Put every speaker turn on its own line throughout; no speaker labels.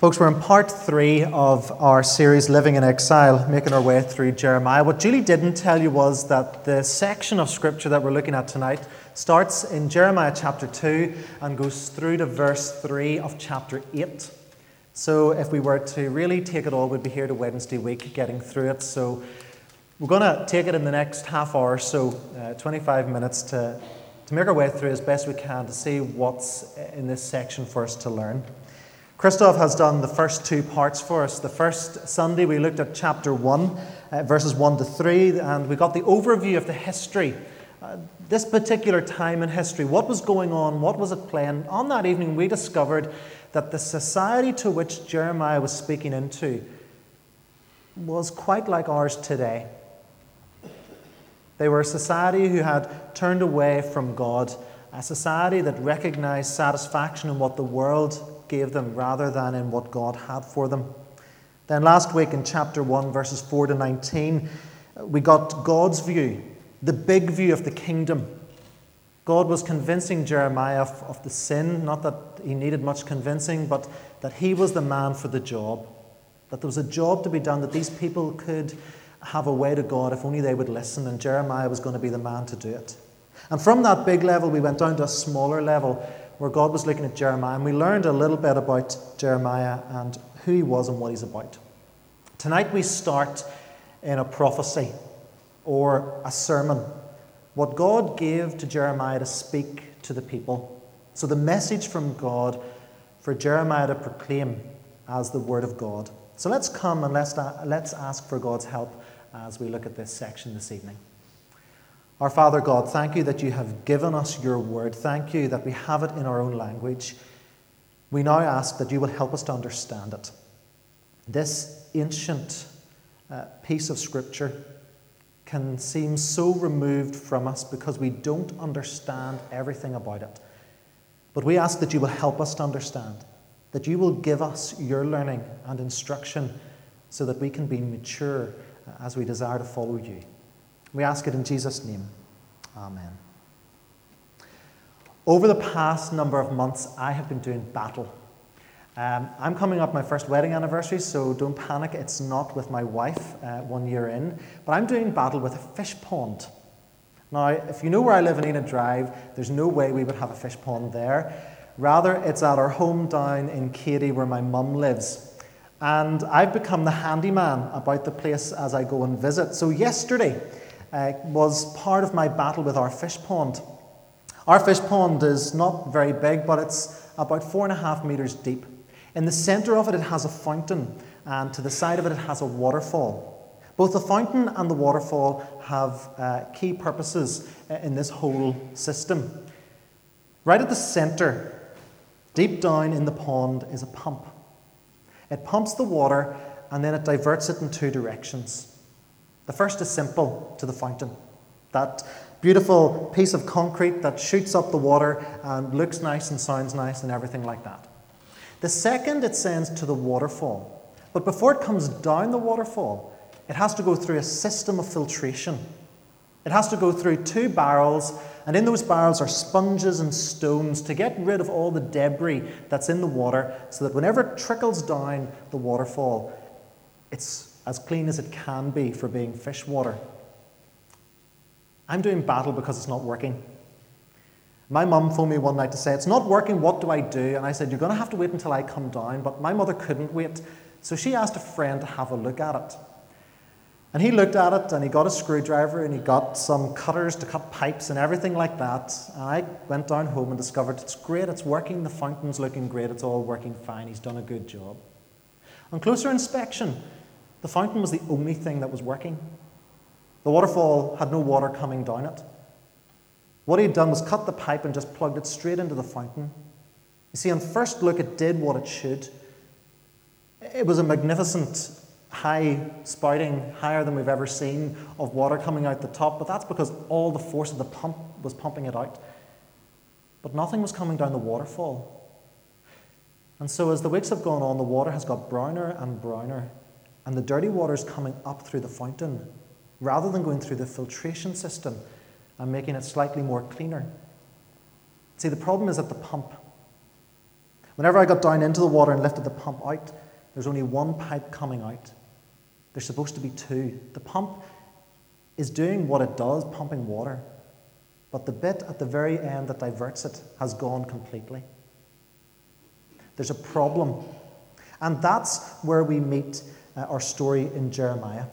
Folks, we're in part three of our series Living in Exile, making our way through Jeremiah. What Julie didn't tell you was that the section of scripture that we're looking at tonight starts in Jeremiah chapter 2 and goes through to verse 3 of chapter 8. So, if we were to really take it all, we'd be here to Wednesday week getting through it. So, we're going to take it in the next half hour, so uh, 25 minutes, to, to make our way through as best we can to see what's in this section for us to learn. Christoph has done the first two parts for us. The first Sunday, we looked at chapter 1, uh, verses 1 to 3, and we got the overview of the history. Uh, this particular time in history, what was going on, what was it playing. On that evening, we discovered that the society to which Jeremiah was speaking into was quite like ours today. They were a society who had turned away from God, a society that recognized satisfaction in what the world gave them rather than in what God had for them. Then last week in chapter 1, verses 4 to 19, we got God's view, the big view of the kingdom. God was convincing Jeremiah of, of the sin, not that he needed much convincing, but that he was the man for the job. That there was a job to be done, that these people could have a way to God if only they would listen, and Jeremiah was going to be the man to do it. And from that big level, we went down to a smaller level where God was looking at Jeremiah, and we learned a little bit about Jeremiah and who he was and what he's about. Tonight we start in a prophecy or a sermon, what God gave to Jeremiah to speak to the people. So the message from God for Jeremiah to proclaim as the Word of God. So let's come and let's, uh, let's ask for God's help as we look at this section this evening. Our Father God, thank you that you have given us your word. Thank you that we have it in our own language. We now ask that you will help us to understand it. This ancient uh, piece of scripture can seem so removed from us because we don't understand everything about it. But we ask that you will help us to understand, that you will give us your learning and instruction so that we can be mature uh, as we desire to follow you. We ask it in Jesus' name. Amen. Over the past number of months, I have been doing battle. Um, I'm coming up my first wedding anniversary, so don't panic. It's not with my wife uh, one year in, but I'm doing battle with a fish pond. Now, if you know where I live in Enid Drive, there's no way we would have a fish pond there. Rather, it's at our home down in Katy where my mum lives. And I've become the handyman about the place as I go and visit. So, yesterday, uh, was part of my battle with our fish pond. Our fish pond is not very big, but it's about four and a half metres deep. In the centre of it, it has a fountain, and to the side of it, it has a waterfall. Both the fountain and the waterfall have uh, key purposes uh, in this whole system. Right at the centre, deep down in the pond, is a pump. It pumps the water and then it diverts it in two directions. The first is simple to the fountain. That beautiful piece of concrete that shoots up the water and looks nice and sounds nice and everything like that. The second it sends to the waterfall. But before it comes down the waterfall, it has to go through a system of filtration. It has to go through two barrels, and in those barrels are sponges and stones to get rid of all the debris that's in the water so that whenever it trickles down the waterfall, it's as clean as it can be for being fish water. I'm doing battle because it's not working. My mum phoned me one night to say, It's not working, what do I do? And I said, You're going to have to wait until I come down. But my mother couldn't wait. So she asked a friend to have a look at it. And he looked at it and he got a screwdriver and he got some cutters to cut pipes and everything like that. And I went down home and discovered it's great, it's working, the fountain's looking great, it's all working fine, he's done a good job. On closer inspection, the fountain was the only thing that was working. The waterfall had no water coming down it. What he had done was cut the pipe and just plugged it straight into the fountain. You see, on first look, it did what it should. It was a magnificent high spouting, higher than we've ever seen, of water coming out the top, but that's because all the force of the pump was pumping it out. But nothing was coming down the waterfall. And so, as the weeks have gone on, the water has got browner and browner and the dirty water is coming up through the fountain rather than going through the filtration system and making it slightly more cleaner. See, the problem is at the pump. Whenever I got down into the water and lifted the pump out, there's only one pipe coming out. There's supposed to be two. The pump is doing what it does, pumping water, but the bit at the very end that diverts it has gone completely. There's a problem. And that's where we meet uh, our story in Jeremiah.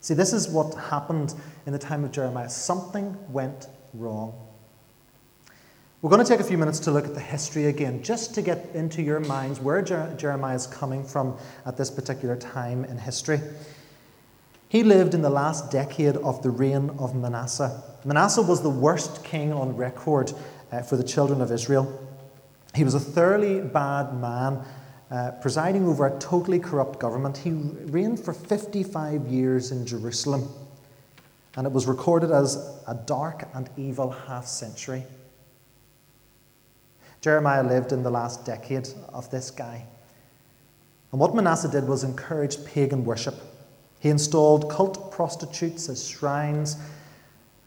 See, this is what happened in the time of Jeremiah. Something went wrong. We're going to take a few minutes to look at the history again, just to get into your minds where Jer- Jeremiah is coming from at this particular time in history. He lived in the last decade of the reign of Manasseh. Manasseh was the worst king on record uh, for the children of Israel. He was a thoroughly bad man, uh, presiding over a totally corrupt government. He reigned for 55 years in Jerusalem, and it was recorded as a dark and evil half century. Jeremiah lived in the last decade of this guy. And what Manasseh did was encourage pagan worship. He installed cult prostitutes as shrines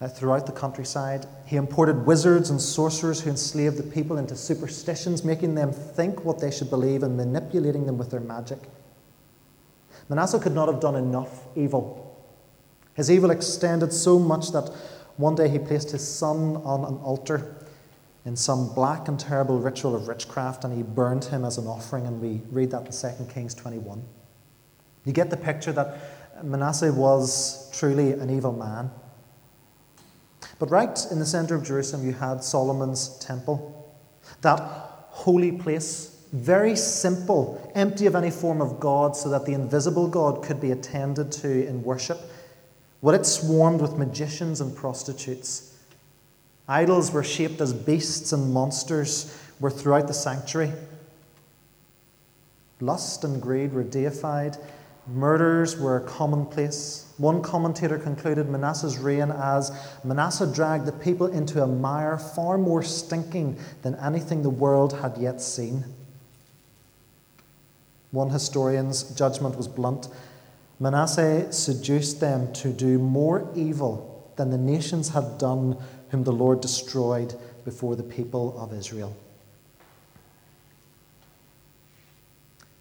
uh, throughout the countryside. He imported wizards and sorcerers who enslaved the people into superstitions, making them think what they should believe and manipulating them with their magic. Manasseh could not have done enough evil. His evil extended so much that one day he placed his son on an altar in some black and terrible ritual of witchcraft and he burned him as an offering, and we read that in 2 Kings 21. You get the picture that Manasseh was truly an evil man. But right in the center of Jerusalem, you had Solomon's temple, that holy place, very simple, empty of any form of God, so that the invisible God could be attended to in worship. What it swarmed with magicians and prostitutes Idols were shaped as beasts and monsters were throughout the sanctuary. Lust and greed were deified. Murders were commonplace. One commentator concluded Manasseh's reign as Manasseh dragged the people into a mire far more stinking than anything the world had yet seen. One historian's judgment was blunt. Manasseh seduced them to do more evil than the nations had done whom the Lord destroyed before the people of Israel.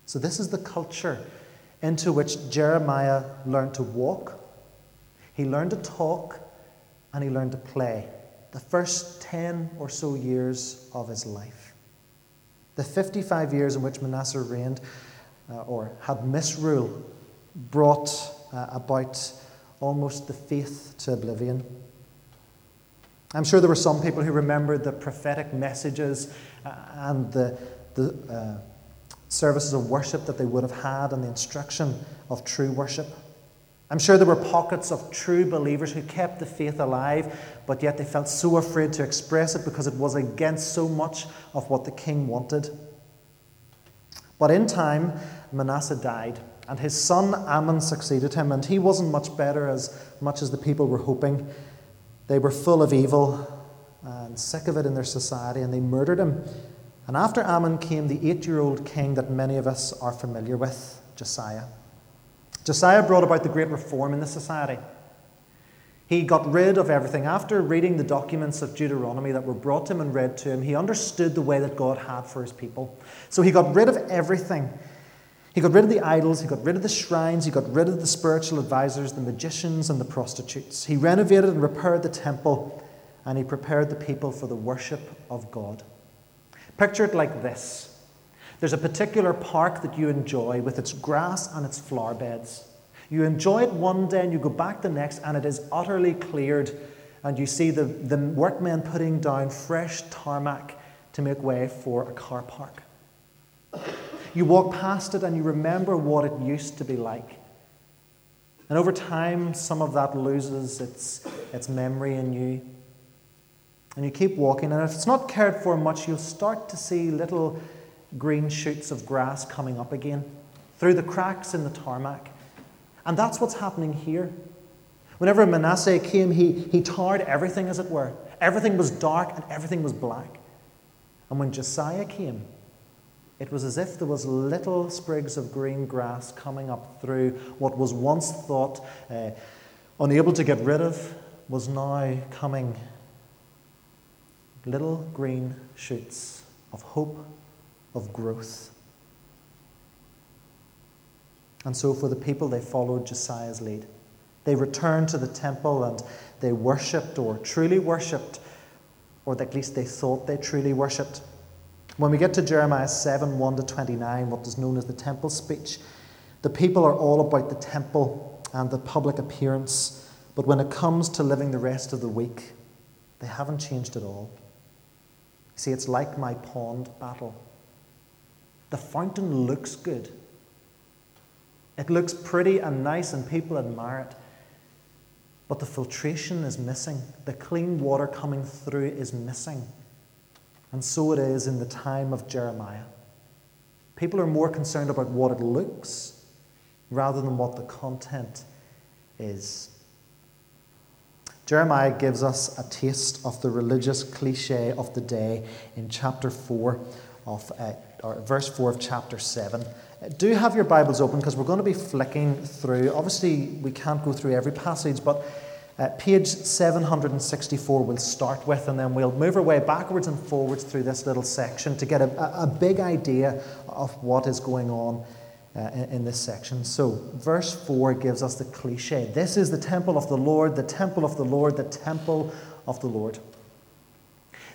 So, this is the culture into which Jeremiah learned to walk, he learned to talk, and he learned to play the first 10 or so years of his life. The 55 years in which Manasseh reigned uh, or had misrule brought uh, about almost the faith to oblivion. I'm sure there were some people who remembered the prophetic messages uh, and the, the uh, services of worship that they would have had and the instruction of true worship. I'm sure there were pockets of true believers who kept the faith alive, but yet they felt so afraid to express it because it was against so much of what the king wanted. But in time, Manasseh died, and his son Amon succeeded him, and he wasn't much better as much as the people were hoping. They were full of evil and sick of it in their society, and they murdered him. And after Amon came the eight year old king that many of us are familiar with, Josiah. Josiah brought about the great reform in the society. He got rid of everything. After reading the documents of Deuteronomy that were brought to him and read to him, he understood the way that God had for his people. So he got rid of everything he got rid of the idols, he got rid of the shrines, he got rid of the spiritual advisors, the magicians, and the prostitutes. He renovated and repaired the temple, and he prepared the people for the worship of God. Picture it like this there's a particular park that you enjoy with its grass and its flower beds. You enjoy it one day and you go back the next, and it is utterly cleared, and you see the, the workmen putting down fresh tarmac to make way for a car park. You walk past it and you remember what it used to be like. And over time, some of that loses its, its memory in you. And you keep walking, and if it's not cared for much, you'll start to see little green shoots of grass coming up again through the cracks in the tarmac. And that's what's happening here. Whenever Manasseh came, he, he tarred everything, as it were. Everything was dark and everything was black. And when Josiah came, it was as if there was little sprigs of green grass coming up through what was once thought uh, unable to get rid of, was now coming little green shoots of hope of growth. And so, for the people, they followed Josiah's lead. They returned to the temple and they worshipped, or truly worshipped, or at least they thought they truly worshipped. When we get to Jeremiah 7 1 to 29, what is known as the temple speech, the people are all about the temple and the public appearance, but when it comes to living the rest of the week, they haven't changed at all. See, it's like my pond battle. The fountain looks good. It looks pretty and nice, and people admire it. But the filtration is missing. The clean water coming through is missing. And so it is in the time of Jeremiah. People are more concerned about what it looks rather than what the content is. Jeremiah gives us a taste of the religious cliche of the day in chapter 4 of, uh, or verse 4 of chapter 7. Do have your Bibles open because we're going to be flicking through. Obviously, we can't go through every passage, but uh, page 764 we'll start with, and then we'll move our way backwards and forwards through this little section to get a, a big idea of what is going on uh, in, in this section. So, verse 4 gives us the cliche This is the temple of the Lord, the temple of the Lord, the temple of the Lord.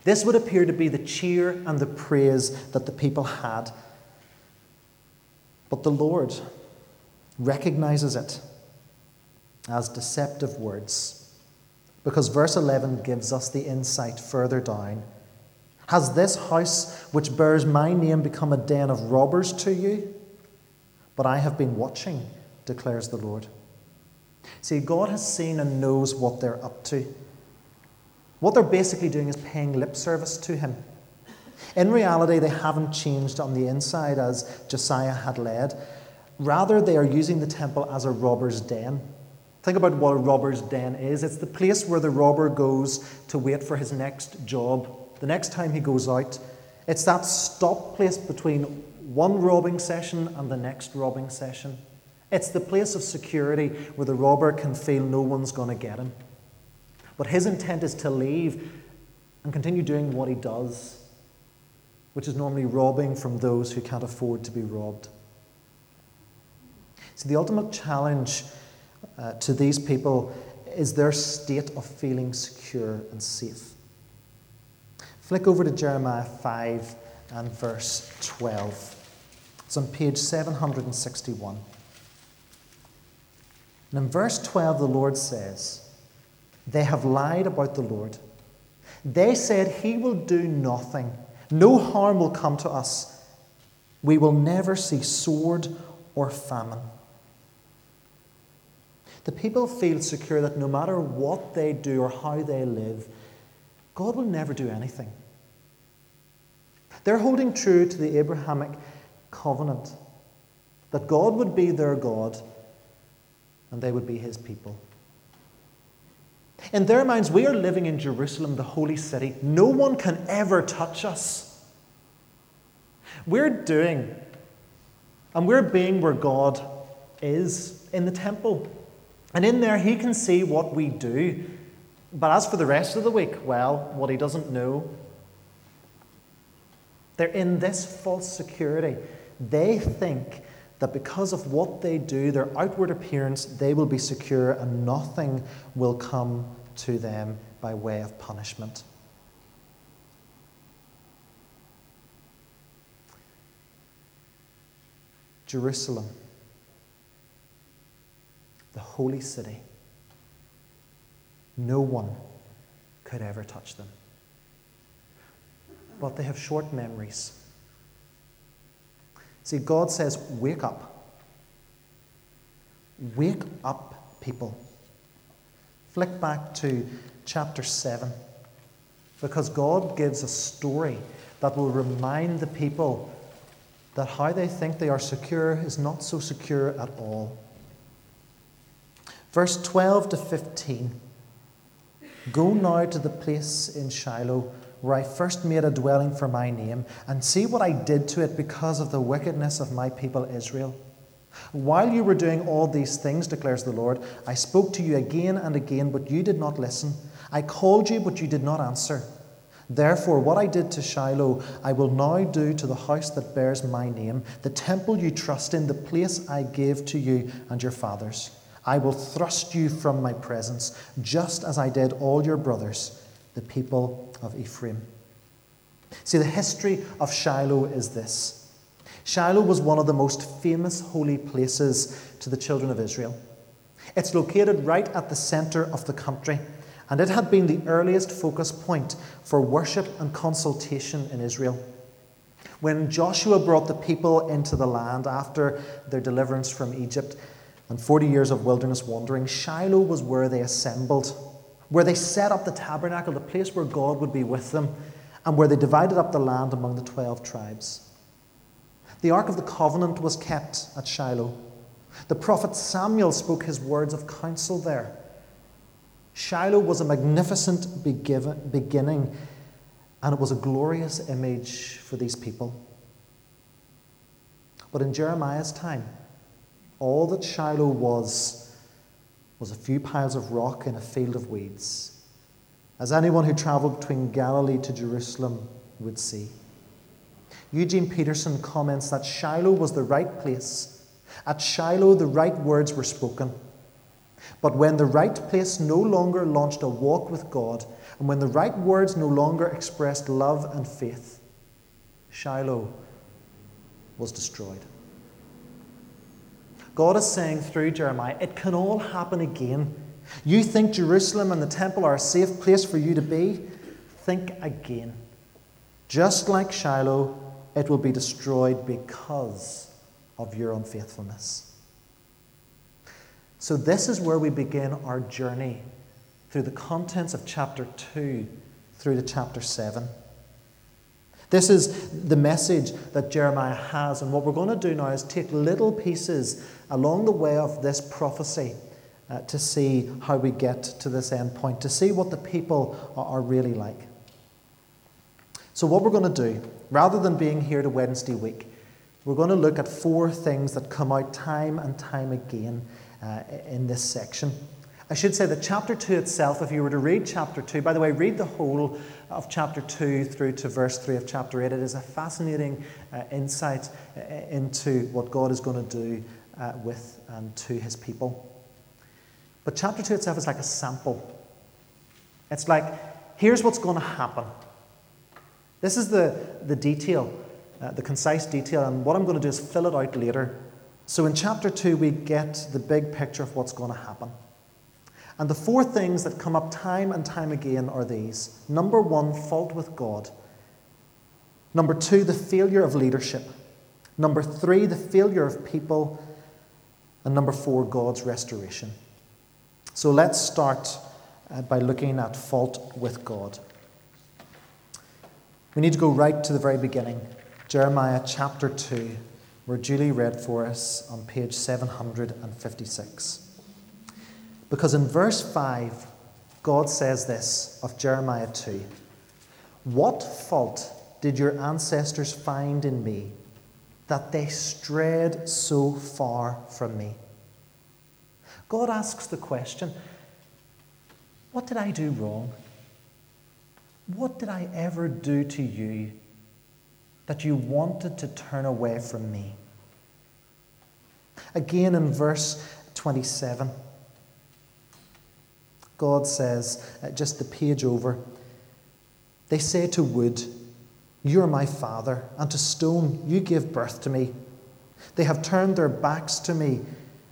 This would appear to be the cheer and the praise that the people had. But the Lord recognizes it as deceptive words because verse 11 gives us the insight further down. Has this house which bears my name become a den of robbers to you? But I have been watching, declares the Lord. See, God has seen and knows what they're up to. What they're basically doing is paying lip service to Him. In reality, they haven't changed on the inside as Josiah had led. Rather, they are using the temple as a robber's den. Think about what a robber's den is it's the place where the robber goes to wait for his next job. The next time he goes out, it's that stop place between one robbing session and the next robbing session. It's the place of security where the robber can feel no one's going to get him. But his intent is to leave and continue doing what he does, which is normally robbing from those who can't afford to be robbed. See, the ultimate challenge uh, to these people is their state of feeling secure and safe. Flick over to Jeremiah 5 and verse 12. It's on page 761. And in verse 12, the Lord says, they have lied about the Lord. They said, He will do nothing. No harm will come to us. We will never see sword or famine. The people feel secure that no matter what they do or how they live, God will never do anything. They're holding true to the Abrahamic covenant that God would be their God and they would be his people. In their minds, we are living in Jerusalem, the holy city. No one can ever touch us. We're doing and we're being where God is in the temple. And in there, He can see what we do. But as for the rest of the week, well, what He doesn't know. They're in this false security. They think that because of what they do, their outward appearance, they will be secure and nothing will come to them by way of punishment. Jerusalem, the holy city, no one could ever touch them. But they have short memories. See, God says, Wake up. Wake up, people. Flick back to chapter 7 because God gives a story that will remind the people that how they think they are secure is not so secure at all. Verse 12 to 15 Go now to the place in Shiloh where I first made a dwelling for my name, and see what I did to it because of the wickedness of my people Israel. While you were doing all these things, declares the Lord, I spoke to you again and again, but you did not listen. I called you, but you did not answer.
Therefore, what I did to Shiloh, I will now do to the house that bears my name, the temple you trust in, the place I gave to you and your fathers. I will thrust you from my presence, just as I did all your brothers, the people of Ephraim. See, the history of Shiloh is this Shiloh was one of the most famous holy places to the children of Israel. It's located right at the centre of the country and it had been the earliest focus point for worship and consultation in Israel. When Joshua brought the people into the land after their deliverance from Egypt and 40 years of wilderness wandering, Shiloh was where they assembled, where they set up the tabernacle, the place where God would be with them, and where they divided up the land among the 12 tribes. The Ark of the Covenant was kept at Shiloh. The prophet Samuel spoke his words of counsel there. Shiloh was a magnificent beginning, and it was a glorious image for these people. But in Jeremiah's time, all that Shiloh was was a few piles of rock in a field of weeds, as anyone who travelled between Galilee to Jerusalem would see. Eugene Peterson comments that Shiloh was the right place. At Shiloh, the right words were spoken. But when the right place no longer launched a walk with God, and when the right words no longer expressed love and faith, Shiloh was destroyed. God is saying through Jeremiah, it can all happen again. You think Jerusalem and the temple are a safe place for you to be? Think again. Just like Shiloh, it will be destroyed because of your unfaithfulness. So, this is where we begin our journey through the contents of chapter 2 through to chapter 7. This is the message that Jeremiah has, and what we're going to do now is take little pieces along the way of this prophecy uh, to see how we get to this end point, to see what the people are, really like. So, what we're going to do, rather than being here to Wednesday week, we're going to look at four things that come out time and time again uh, in this section. I should say that chapter 2 itself, if you were to read chapter 2, by the way, read the whole of chapter 2 through to verse 3 of chapter 8. It is a fascinating uh, insight uh, into what God is going to do uh, with and to his people. But chapter 2 itself is like a sample. It's like, here's what's going to happen. This is the, the detail, uh, the concise detail, and what I'm going to do is fill it out later so in chapter 2, we get the big picture of what's going to happen. And the four things that come up time and time again are these number one, fault with God. Number two, the failure of leadership. Number three, the failure of people. And number four, God's restoration. So let's start uh, by looking at fault with God. We need to go right to the very beginning Jeremiah chapter 2 were duly read for us on page 756. Because in verse 5, God says this of Jeremiah 2 What fault did your ancestors find in me that they strayed so far from me? God asks the question What did I do wrong? What did I ever do to you that you wanted to turn away from me. Again in verse 27, God says, uh, just the page over, they say to wood, You are my father, and to stone, You give birth to me. They have turned their backs to me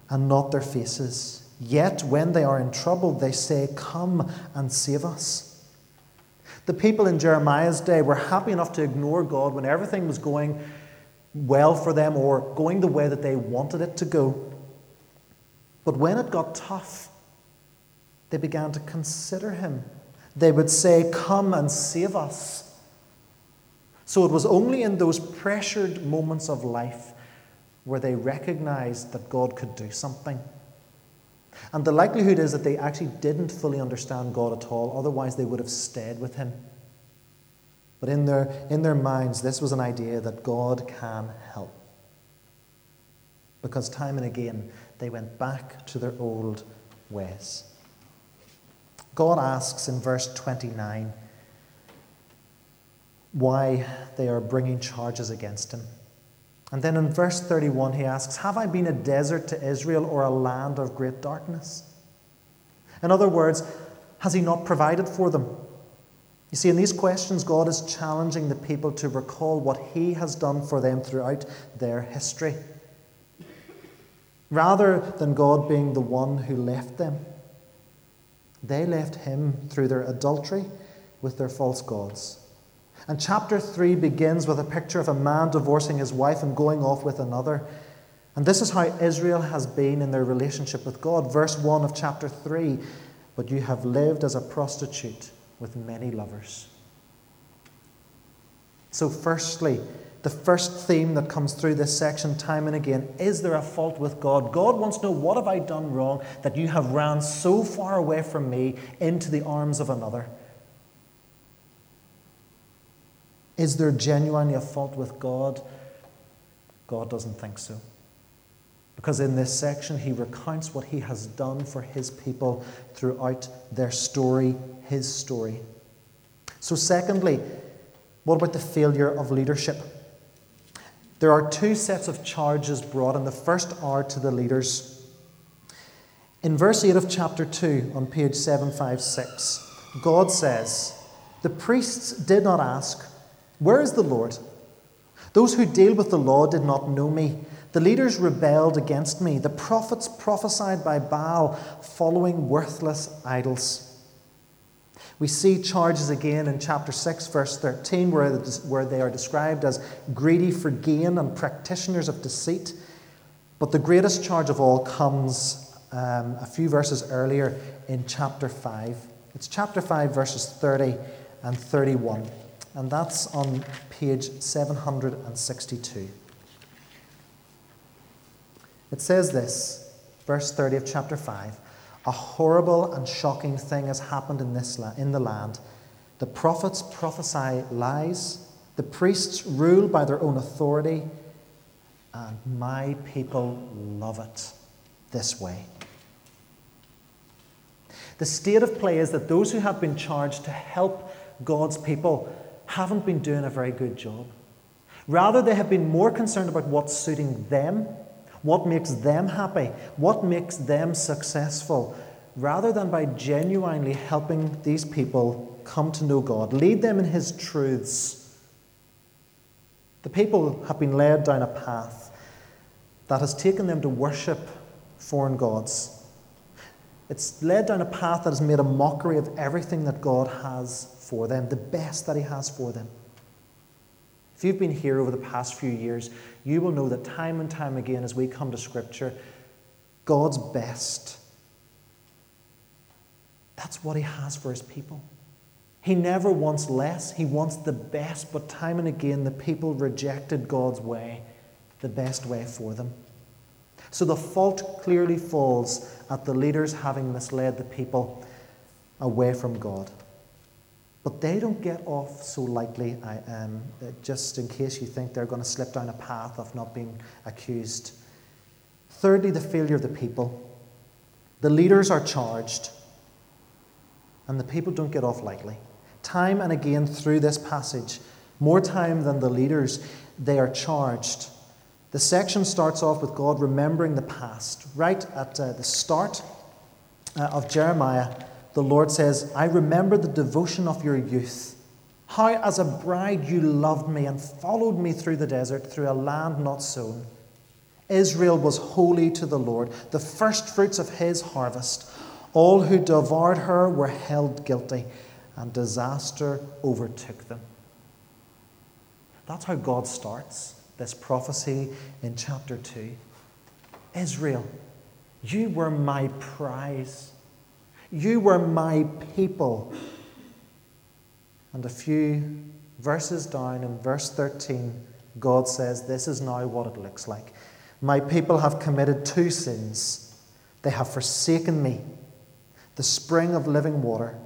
and not their faces. Yet when they are in trouble, they say, Come and save us. The people in Jeremiah's day were happy enough to ignore God when everything was going well for them or going the way that they wanted it to go. But when it got tough, they began to consider him. They would say, Come and save us. So it was only in those pressured moments of life where they recognized that God could do something. And the likelihood is that they actually didn't fully understand God at all, otherwise, they would have stayed with Him. But in their, in their minds, this was an idea that God can help. Because time and again, they went back to their old ways. God asks in verse 29 why they are bringing charges against him. And then in verse 31, he asks, Have I been a desert to Israel or a land of great darkness? In other words, has he not provided for them? You see, in these questions, God is challenging the people to recall what he has done for them throughout their history. Rather than God being the one who left them, they left him through their adultery with their false gods. And chapter 3 begins with a picture of a man divorcing his wife and going off with another. And this is how Israel has been in their relationship with God. Verse 1 of chapter 3 But you have lived as a prostitute with many lovers. So, firstly, the first theme that comes through this section time and again is there a fault with God? God wants to know what have I done wrong that you have ran so far away from me into the arms of another? Is there genuinely a fault with God? God doesn't think so. Because in this section, he recounts what he has done for his people throughout their story, his story. So, secondly, what about the failure of leadership? There are two sets of charges brought, and the first are to the leaders. In verse 8 of chapter 2, on page 756, God says, The priests did not ask, Where is the Lord? Those who deal with the law did not know me. The leaders rebelled against me. The prophets prophesied by Baal, following worthless idols. We see charges again in chapter 6, verse 13, where, they are described as greedy for gain and practitioners of deceit. But the greatest charge of all comes um, a few verses earlier in chapter 5. It's chapter 5, verses 30 and 31, and that's on page 762. It says this, verse 30 of chapter 5 a horrible and shocking thing has happened in, this la- in the land. The prophets prophesy lies, the priests rule by their own authority, and my people love it this way. The state of play is that those who have been charged to help God's people haven't been doing a very good job. Rather, they have been more concerned about what's suiting them what makes them happy, what makes them successful, rather than by genuinely helping these people come to know God, lead them in His truths. The people have been led down a path that has taken them to worship foreign gods. It's led down a path that has made a mockery of everything that God has for them, the best that He has for them. If you've been here over the past few years, you will know that time and time again, as we come to Scripture, God's best. That's what He has for His people. He never wants less, He wants the best, but time and again, the people rejected God's way, the best way for them. So the fault clearly falls at the leaders having misled the people away from God. But they don't get off so lightly, I, um, just in case you think they're going to slip down a path of not being accused. Thirdly, the failure of the people. The leaders are charged, and the people don't get off lightly. Time and again through this passage, more time than the leaders, they are charged. The section starts off with God remembering the past. Right at uh, the start uh, of Jeremiah, the Lord says, I remember the devotion of your youth, how as a bride you loved me and followed me through the desert, through a land not sown. Israel was holy to the Lord, the first fruits of his harvest. All who devoured her were held guilty, and disaster overtook them. That's how God starts this prophecy in chapter 2. Israel, you were my prize. You were my people. And a few verses down in verse 13, God says, This is now what it looks like. My people have committed two sins. They have forsaken me, the spring of living water,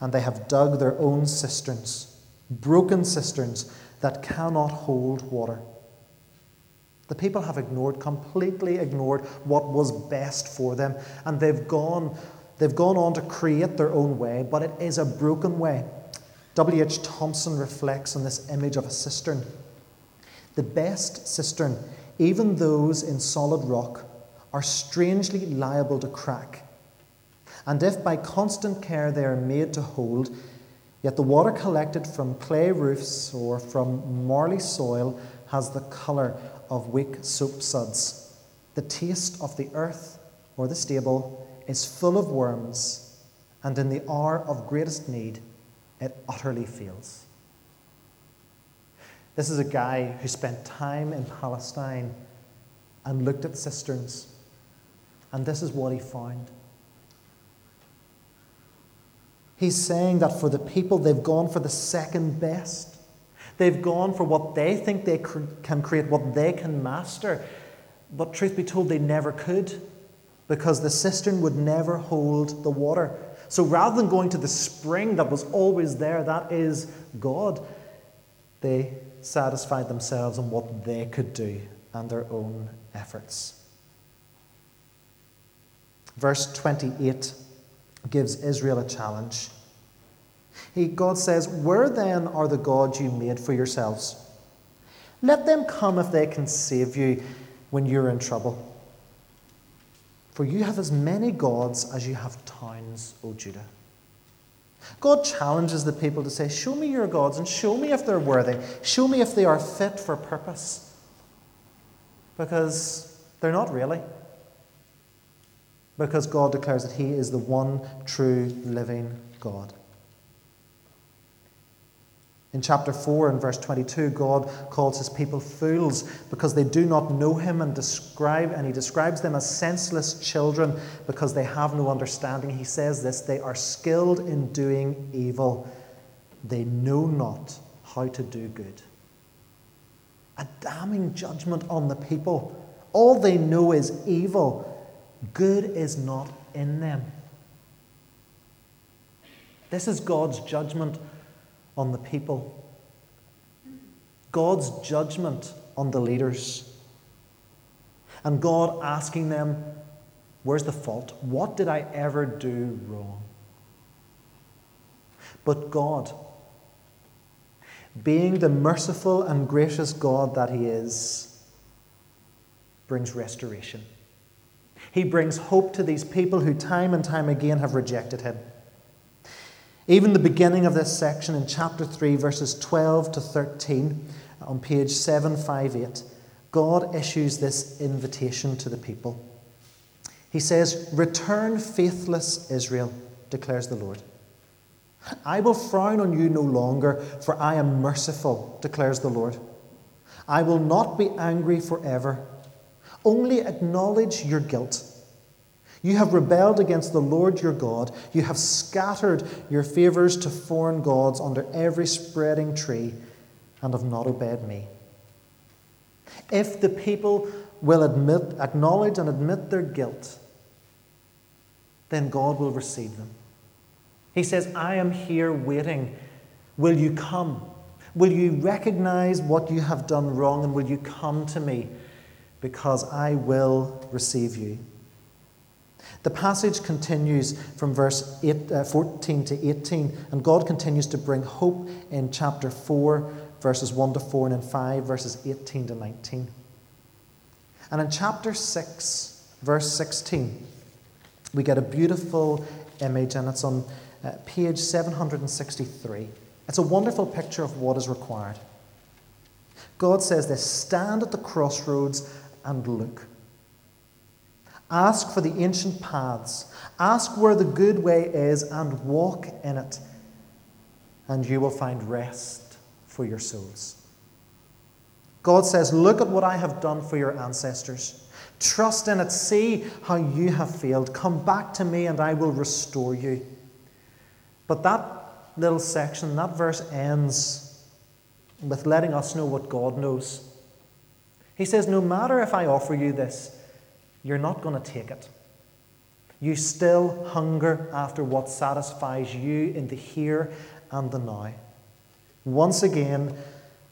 and they have dug their own cisterns, broken cisterns that cannot hold water. The people have ignored, completely ignored what was best for them, and they've gone They've gone on to create their own way, but it is a broken way. W.H. Thompson reflects on this image of a cistern. The best cistern, even those in solid rock, are strangely liable to crack. And if by constant care they are made to hold, yet the water collected from clay roofs or from marly soil has the colour of weak soap suds. The taste of the earth or the stable is full of worms, and in the hour of greatest need, it utterly fails. This is a guy who spent time in Palestine and looked at cisterns, and this is what he found. He's saying that for the people, they've gone for the second best. They've gone for what they think they can create, what they can master. But truth be told, they never could because the cistern would never hold the water. So rather than going to the spring that was always there, that is God, they satisfied themselves in what they could do and their own efforts. Verse 28 gives Israel a challenge. He, God says, Where then are the gods you made for yourselves? Let them come if they can save you when you're in trouble. For you have as many gods as you have towns, O Judah. God challenges the people to say, Show me your gods and show me if they're worthy. Show me if they are fit for purpose. Because they're not really. Because God declares that He is the one true living God. In chapter 4 and verse 22, God calls his people fools because they do not know him and describe and he describes them as senseless children because they have no understanding. He says this, they are skilled in doing evil. They know not how to do good. A damning judgment on the people. All they know is evil. Good is not in them. This is God's judgment on the people, God's judgment on the leaders, and God asking them, Where's the fault? What did I ever do wrong? But God, being the merciful and gracious God that He is, brings restoration. He brings hope to these people who time and time again have rejected Him. Even the beginning of this section in chapter 3, verses 12 to 13, on page 758, God issues this invitation to the people. He says, Return, faithless Israel, declares the Lord. I will frown on you no longer, for I am merciful, declares the Lord. I will not be angry forever. Only acknowledge your guilt you have rebelled against the Lord your God. You have scattered your favours to foreign gods under every spreading tree and have not obeyed me. If the people will admit, acknowledge and admit their guilt, then God will receive them. He says, I am here waiting. Will you come? Will you recognize what you have done wrong and will you come to me? Because I will receive you. The passage continues from verse eight, uh, 14 to 18, and God continues to bring hope in chapter 4, verses 1 to 4, and in 5, verses 18 to 19. And in chapter 6, verse 16, we get a beautiful image, and it's on uh, page 763. It's a wonderful picture of what is required. God says this stand at the crossroads and look. Ask for the ancient paths. Ask where the good way is and walk in it, and you will find rest for your souls. God says, Look at what I have done for your ancestors. Trust in it. See how you have failed. Come back to me, and I will restore you. But that little section, that verse ends with letting us know what God knows. He says, No matter if I offer you this, you're not going to take it. You still hunger after what satisfies you in the here and the now. Once again,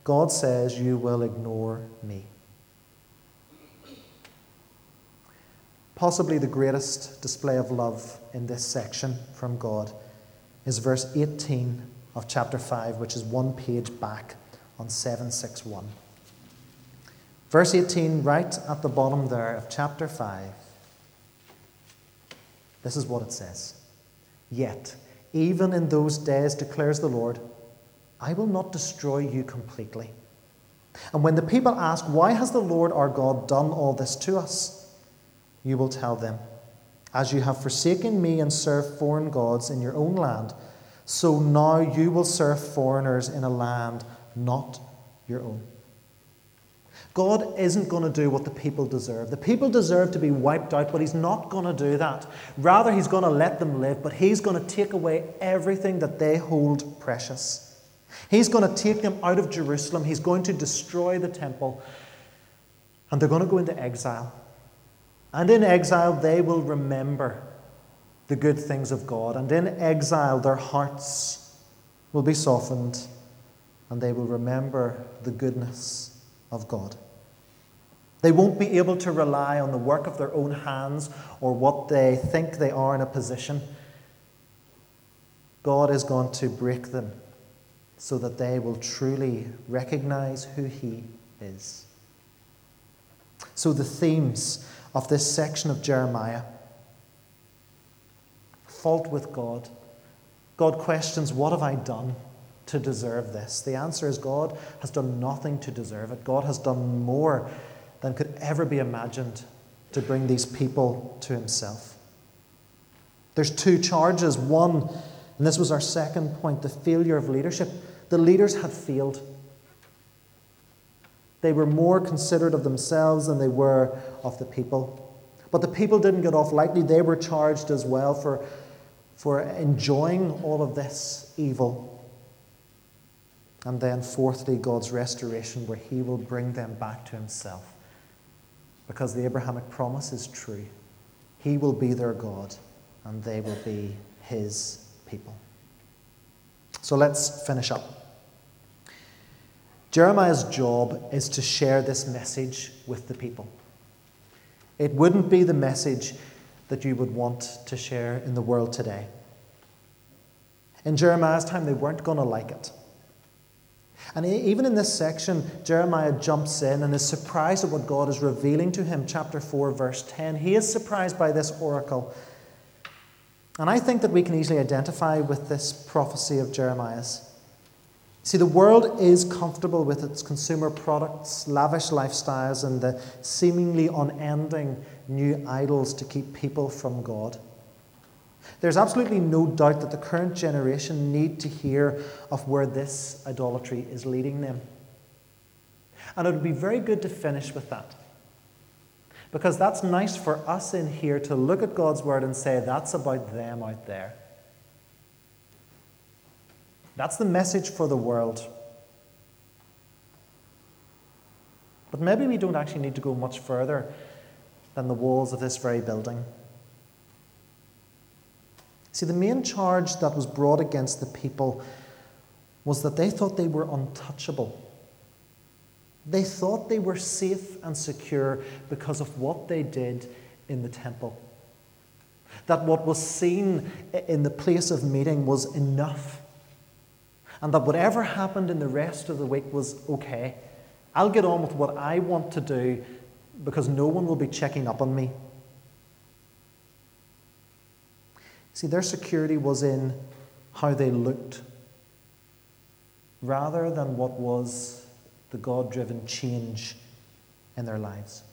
God says, You will ignore me. Possibly the greatest display of love in this section from God is verse 18 of chapter 5, which is one page back on 761. Verse 18, right at the bottom there of chapter 5, this is what it says Yet, even in those days, declares the Lord, I will not destroy you completely. And when the people ask, Why has the Lord our God done all this to us? you will tell them, As you have forsaken me and served foreign gods in your own land, so now you will serve foreigners in a land not your own. God isn't going to do what the people deserve. The people deserve to be wiped out, but He's not going to do that. Rather, He's going to let them live, but He's going to take away everything that they hold precious. He's going to take them out of Jerusalem. He's going to destroy the temple. And they're going to go into exile. And in exile, they will remember the good things of God. And in exile, their hearts will be softened and they will remember the goodness of God. They won't be able to rely on the work of their own hands or what they think they are in a position. God is going to break them so that they will truly recognize who He is. So, the themes of this section of Jeremiah fault with God. God questions, What have I done to deserve this? The answer is God has done nothing to deserve it. God has done more than could ever be imagined to bring these people to Himself. There's two charges. One, and this was our second point the failure of leadership. The leaders had failed. They were more considerate of themselves than they were of the people. But the people didn't get off lightly. They were charged as well for, for enjoying all of this evil. And then, fourthly, God's restoration, where He will bring them back to Himself. Because the Abrahamic promise is true. He will be their God, and they will be His people. So let's finish up. Jeremiah's job is to share this message with the people. It wouldn't be the message that you would want to share in the world today. In Jeremiah's time, they weren't going to like it. And even in this section, Jeremiah jumps in and is surprised at what God is revealing to him. Chapter 4, verse 10. He is surprised by this oracle. And I think that we can easily identify with this prophecy of Jeremiah's. See, the world is comfortable with its consumer products, lavish lifestyles, and the seemingly unending new idols to keep people from God. There's absolutely no doubt that the current generation need to hear of where this idolatry is leading them. And it would be very good to finish with that. Because that's nice for us in here to look at God's word and say, that's about them out there. That's the message for the world. But maybe we don't actually need to go much further than the walls of this very building. See, the main charge that was brought against the people was that they thought they were untouchable. They thought they were safe and secure because of what they did in the temple. That what was seen in the place of meeting was enough and that whatever happened in the rest of the week was okay. I'll get on with what I want to do because no one will be checking up on me. See, their security was in how they looked rather than what was the God driven change in their lives.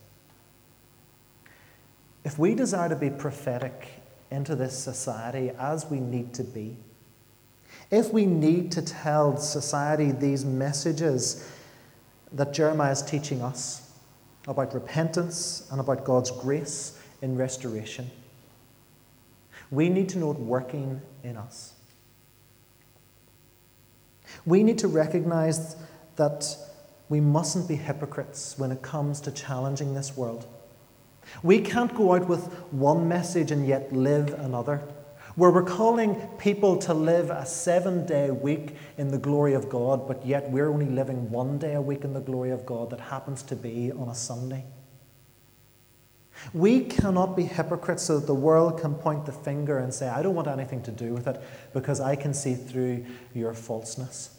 If we desire to be prophetic into this society as we need to be, if we need to tell society these messages that Jeremiah is teaching us about repentance and about God's grace in restoration, we need to know it working in us. We need to recognize that we mustn't be hypocrites when it comes to challenging this world. We can't go out with one message and yet live another where we're calling people to live a seven day week in the glory of God, but yet we're only living one day a week in the glory of God that happens to be on a Sunday. We cannot be hypocrites so that the world can point the finger and say, I don't want anything to do with it because I can see through your falseness.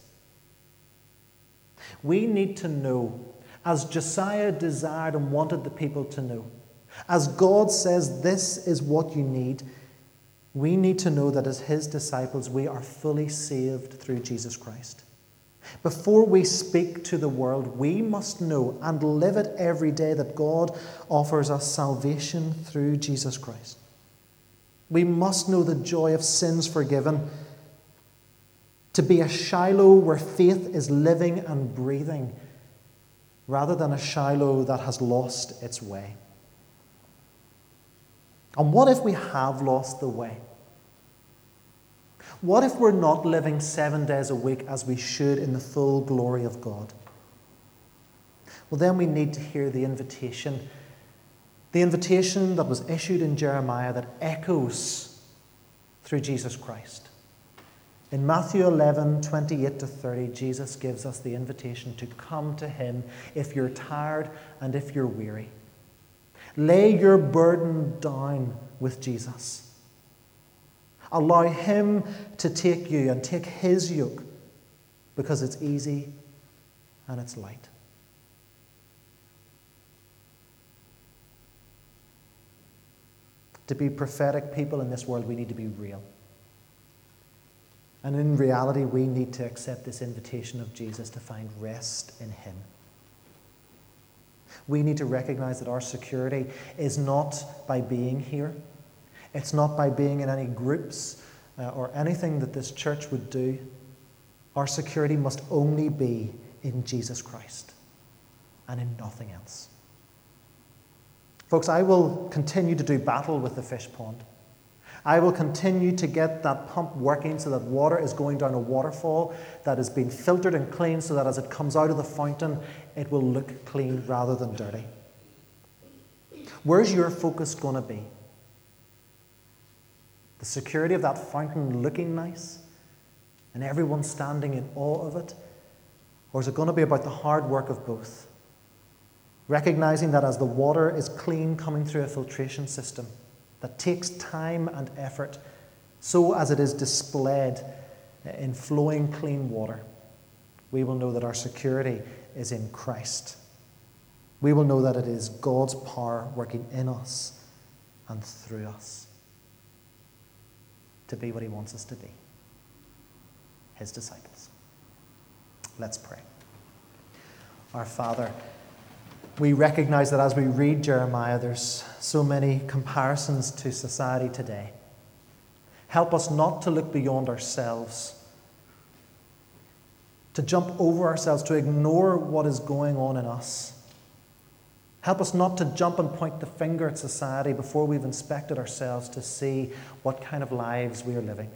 We need to know, as Josiah desired and wanted the people to know, as God says, this is what you need, we need to know that as His disciples, we are fully saved through Jesus Christ. Before we speak to the world, we must know and live it every day that God offers us salvation through Jesus Christ. We must know the joy of sins forgiven. To be a Shiloh where faith is living and breathing, rather than a Shiloh that has lost its way. And what if we have lost the way? What if we're not living seven days a week as we should in the full glory of God? Well, then we need to hear the invitation. The invitation that was issued in Jeremiah that echoes through Jesus Christ. In Matthew 11, 28 to 30, Jesus gives us the invitation to come to Him if you're tired and if you're weary. Lay your burden down with Jesus. Allow Him to take you and take His yoke because it's easy and it's light. To be prophetic people in this world, we need to be real. And in reality, we need to accept this invitation of Jesus to find rest in Him. We need to recognize that our security is not by being here it's not by being in any groups uh, or anything that this church would do. Our security must only be in Jesus Christ and in nothing else. Folks, I will continue to do battle with the fish pond. I will continue to get that pump working so that water is going down a waterfall that is being filtered and cleaned so that as it comes out of the fountain, it will look clean rather than dirty. Where's your focus going to be? The security of that fountain looking nice and everyone standing in awe of it? Or is it going to be about the hard work of both? Recognizing that as the water is clean coming through a filtration system that takes time and effort, so as it is displayed in flowing clean water, we will know that our security is in Christ. We will know that it is God's power working in us and through us to be what He wants us to be His disciples. Let's pray. Our Father, we recognize that as we read Jeremiah, there's so many comparisons to society today. Help us not to look beyond ourselves, to jump over ourselves, to ignore what is going on in us Help us not to jump and point the finger at society before we've inspected ourselves to see what kind of lives we are living.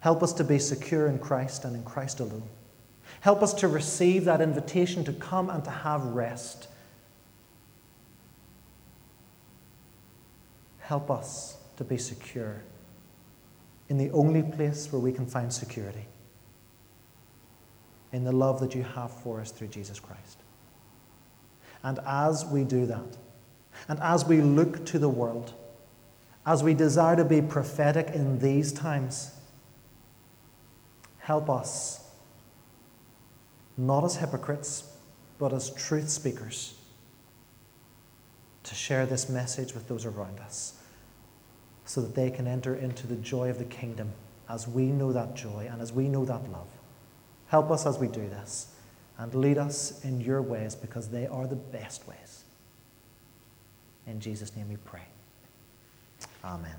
Help us to be secure in Christ and in Christ alone. Help us to receive that invitation to come and to have rest. Help us to be secure in the only place where we can find security in the love that you have for us through Jesus Christ. And as we do that, and as we look to the world, as we desire to be prophetic in these times, help us, not as hypocrites, but as truth speakers, to share this message with those around us so that they can enter into the joy of the kingdom as we know that joy and as we know that love. Help us as we do this and lead us in your ways because they are the best ways. In Jesus' name we pray. Amen.